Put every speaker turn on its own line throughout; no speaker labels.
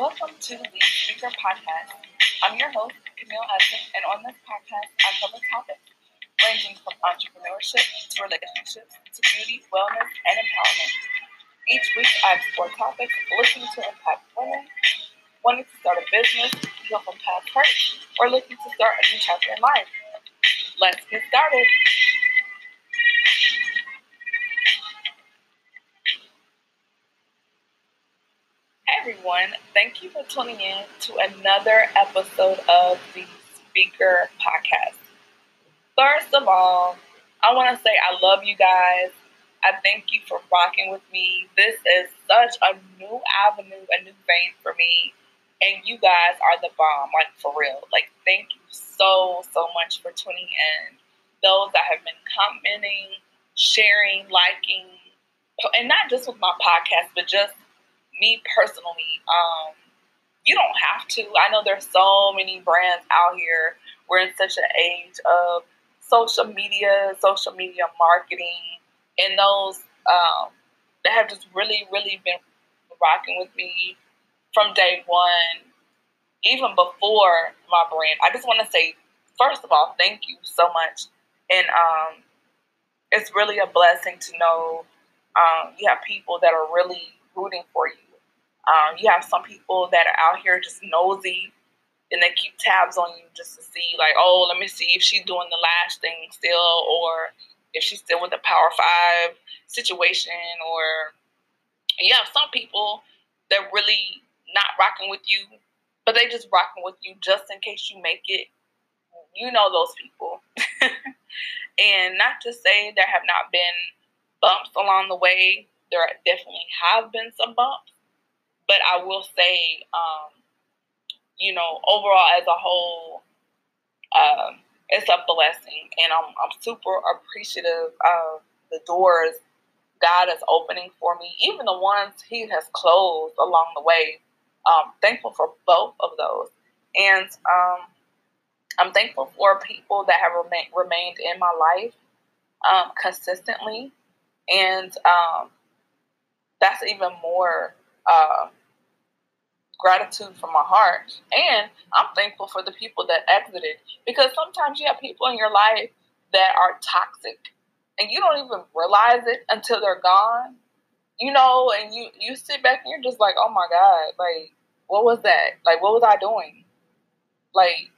to the Lead Speaker Podcast. I'm your host, Camille Edson, and on this podcast, I cover topics ranging from entrepreneurship to relationships to beauty, wellness, and empowerment. Each week, I explore topics looking to impact women, wanting to start a business, heal from past hurt, or looking to start a new chapter in life. Let's get started. Everyone. Thank you for tuning in to another episode of the Speaker Podcast. First of all, I want to say I love you guys. I thank you for rocking with me. This is such a new avenue, a new vein for me. And you guys are the bomb, like for real. Like, thank you so, so much for tuning in. Those that have been commenting, sharing, liking, and not just with my podcast, but just me personally, um, you don't have to. I know there's so many brands out here. We're in such an age of social media, social media marketing, and those um, that have just really, really been rocking with me from day one, even before my brand. I just want to say, first of all, thank you so much, and um, it's really a blessing to know um, you have people that are really rooting for you um, you have some people that are out here just nosy and they keep tabs on you just to see, like, oh, let me see if she's doing the last thing still, or if she's still with the Power Five situation, or you have some people that really not rocking with you, but they just rocking with you just in case you make it. You know those people. and not to say there have not been bumps along the way, there definitely have been some bumps. But I will say, um, you know, overall as a whole, um, it's a blessing, and I'm I'm super appreciative of the doors God is opening for me, even the ones He has closed along the way. Um, thankful for both of those, and um, I'm thankful for people that have remain, remained in my life um, consistently, and um, that's even more uh, gratitude from my heart. And I'm thankful for the people that exited because sometimes you have people in your life that are toxic and you don't even realize it until they're gone. You know, and you you sit back and you're just like, "Oh my god, like what was that? Like what was I doing?" Like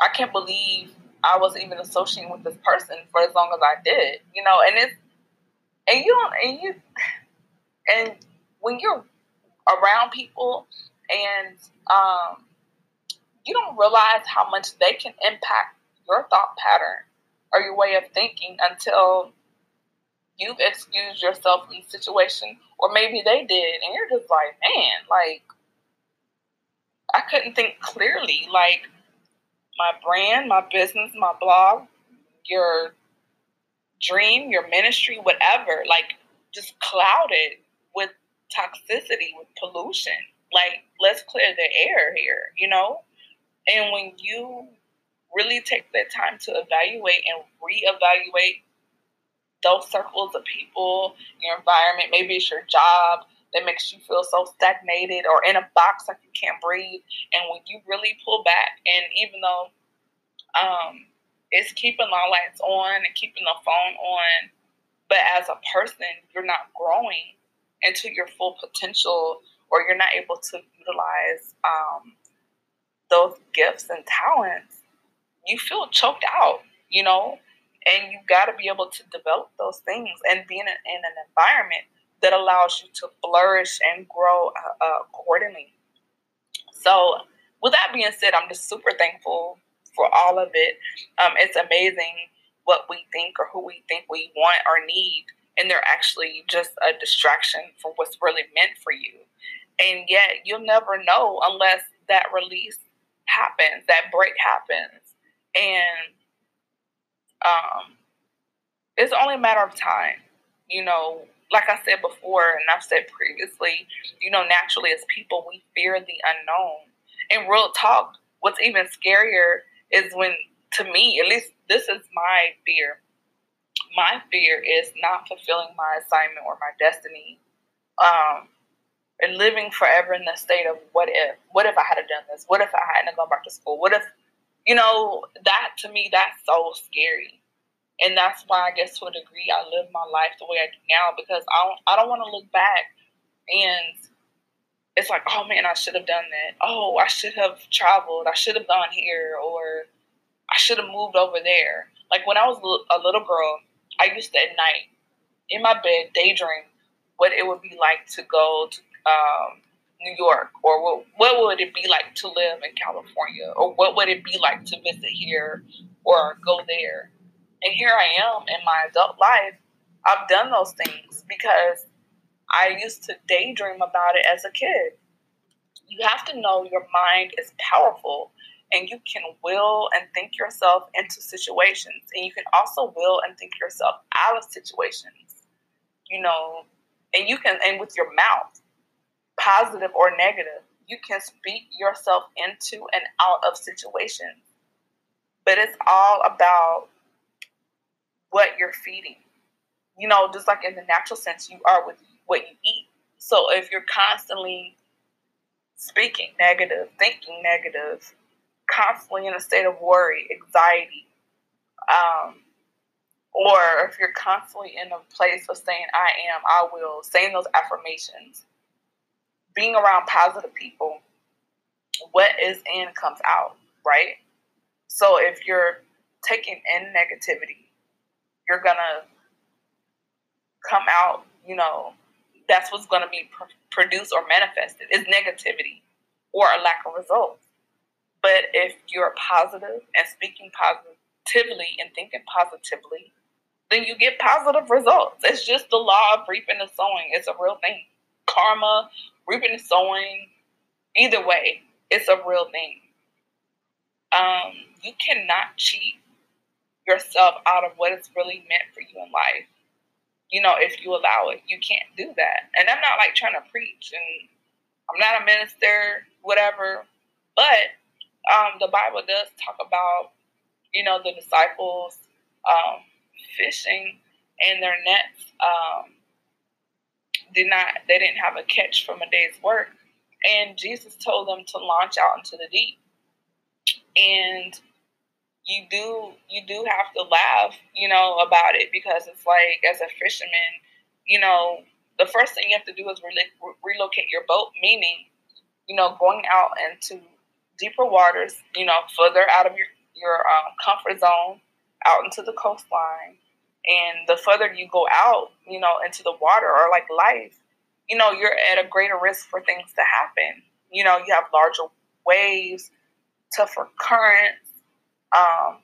I can't believe I was even associating with this person for as long as I did. You know, and it's and you don't and you and when you're around people and um, you don't realize how much they can impact your thought pattern or your way of thinking until you've excused yourself from the situation or maybe they did and you're just like man like i couldn't think clearly like my brand my business my blog your dream your ministry whatever like just clouded toxicity, with pollution. Like, let's clear the air here, you know? And when you really take that time to evaluate and reevaluate those circles of people, your environment, maybe it's your job that makes you feel so stagnated or in a box like you can't breathe. And when you really pull back, and even though um, it's keeping the lights on and keeping the phone on, but as a person, you're not growing into your full potential or you're not able to utilize um, those gifts and talents, you feel choked out, you know? And you got to be able to develop those things and be in, a, in an environment that allows you to flourish and grow uh, uh, accordingly. So, with that being said, I'm just super thankful for all of it. Um, it's amazing what we think or who we think we want or need and they're actually just a distraction for what's really meant for you. And yet you'll never know unless that release happens, that break happens. And um, it's only a matter of time. You know, like I said before, and I've said previously, you know, naturally as people, we fear the unknown. In real talk, what's even scarier is when, to me, at least this is my fear, my fear is not fulfilling my assignment or my destiny. Um, and living forever in the state of what if? What if I had done this? What if I hadn't gone back to school? What if, you know, that to me, that's so scary. And that's why I guess to a degree I live my life the way I do now because I don't, I don't want to look back and it's like, oh man, I should have done that. Oh, I should have traveled. I should have gone here or I should have moved over there. Like when I was a little girl, I used to at night in my bed daydream what it would be like to go to um, New York, or what, what would it be like to live in California, or what would it be like to visit here or go there? And here I am in my adult life. I've done those things because I used to daydream about it as a kid. You have to know your mind is powerful and you can will and think yourself into situations. And you can also will and think yourself out of situations. You know, and you can, and with your mouth, positive or negative. You can speak yourself into and out of situations. But it's all about what you're feeding. You know, just like in the natural sense, you are with what you eat. So if you're constantly speaking negative, thinking negative, constantly in a state of worry, anxiety, um, or if you're constantly in a place of saying, I am, I will, saying those affirmations, being around positive people, what is in comes out, right? So if you're taking in negativity, you're gonna come out, you know, that's what's gonna be pr- produced or manifested is negativity or a lack of results. But if you're positive and speaking positively and thinking positively, then you get positive results. It's just the law of reaping and sowing. It's a real thing. Karma, reaping and sowing, either way, it's a real thing. Um, you cannot cheat yourself out of what is really meant for you in life. You know, if you allow it, you can't do that. And I'm not like trying to preach, and I'm not a minister, whatever. But um, the Bible does talk about, you know, the disciples um, fishing and their nets um, did not they didn't have a catch from a day's work. And jesus told them to launch out into the deep. And you do you do have to laugh you know about it because it's like as a fisherman you know the first thing you have to do is re- relocate your boat meaning you know going out into deeper waters you know further out of your your um, comfort zone out into the coastline and the further you go out, you know, into the water or like life, you know, you're at a greater risk for things to happen. You know, you have larger waves, tougher currents. Um,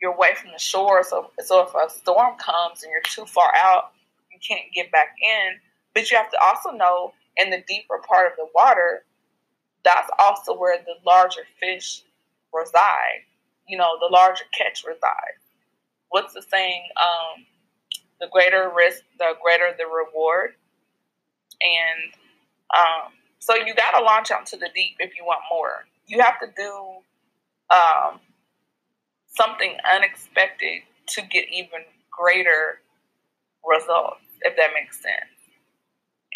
you're away from the shore, so so if a storm comes and you're too far out, you can't get back in. But you have to also know in the deeper part of the water, that's also where the larger fish reside. You know, the larger catch resides what's the saying? Um, the greater risk, the greater the reward. And um, so you got to launch out into the deep if you want more. You have to do um, something unexpected to get even greater results, if that makes sense.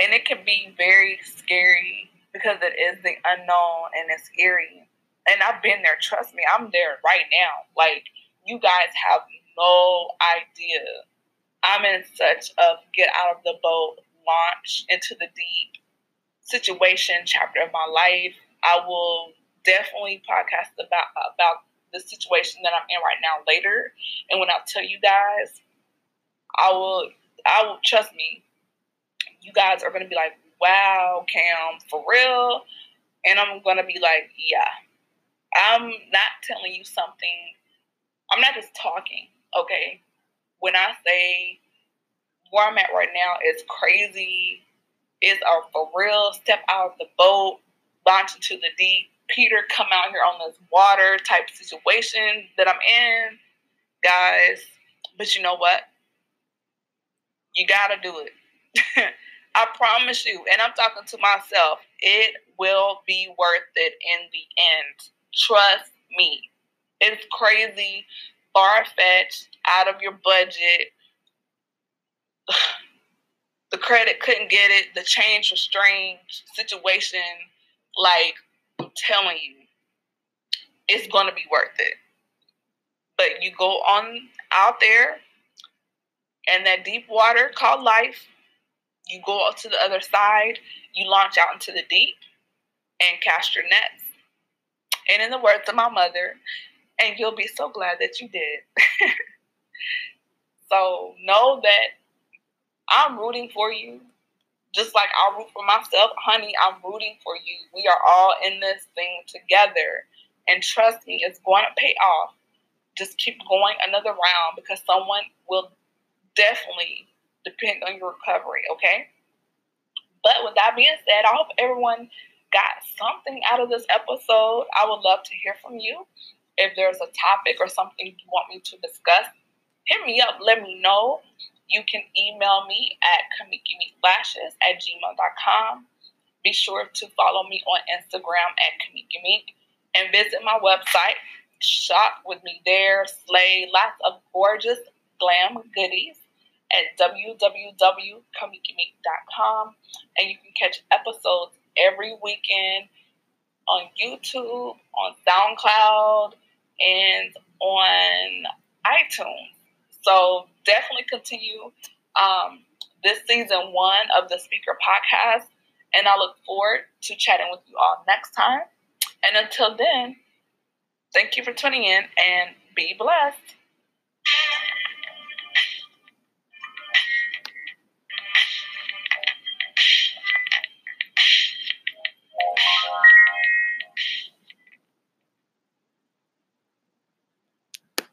And it can be very scary because it is the unknown and it's scary. And I've been there, trust me, I'm there right now. Like, you guys have no idea. I'm in such a get out of the boat, launch into the deep situation chapter of my life. I will definitely podcast about about the situation that I'm in right now later. And when I tell you guys, I will I will trust me. You guys are gonna be like, wow, Cam, for real. And I'm gonna be like, yeah. I'm not telling you something. I'm not just talking okay, when I say where I'm at right now is crazy, is a for real step out of the boat, launch into the deep, Peter come out here on this water type situation that I'm in, guys. But you know what? You gotta do it. I promise you, and I'm talking to myself, it will be worth it in the end. Trust me. It's crazy far fetched, out of your budget. the credit couldn't get it, the change was strange, situation, like I'm telling you, it's gonna be worth it. But you go on out there and that deep water called life, you go out to the other side, you launch out into the deep and cast your nets. And in the words of my mother, and you'll be so glad that you did. so know that I'm rooting for you. Just like I'll root for myself, honey, I'm rooting for you. We are all in this thing together. And trust me, it's going to pay off. Just keep going another round because someone will definitely depend on your recovery, okay? But with that being said, I hope everyone got something out of this episode. I would love to hear from you. If there's a topic or something you want me to discuss, hit me up. Let me know. You can email me at kamikimikflashes at gmail.com. Be sure to follow me on Instagram at kamikimik and visit my website. Shop with me there. Slay lots of gorgeous glam goodies at www.kamikimik.com. And you can catch episodes every weekend on YouTube, on SoundCloud, and on iTunes. So definitely continue um, this season one of the Speaker Podcast. And I look forward to chatting with you all next time. And until then, thank you for tuning in and be blessed.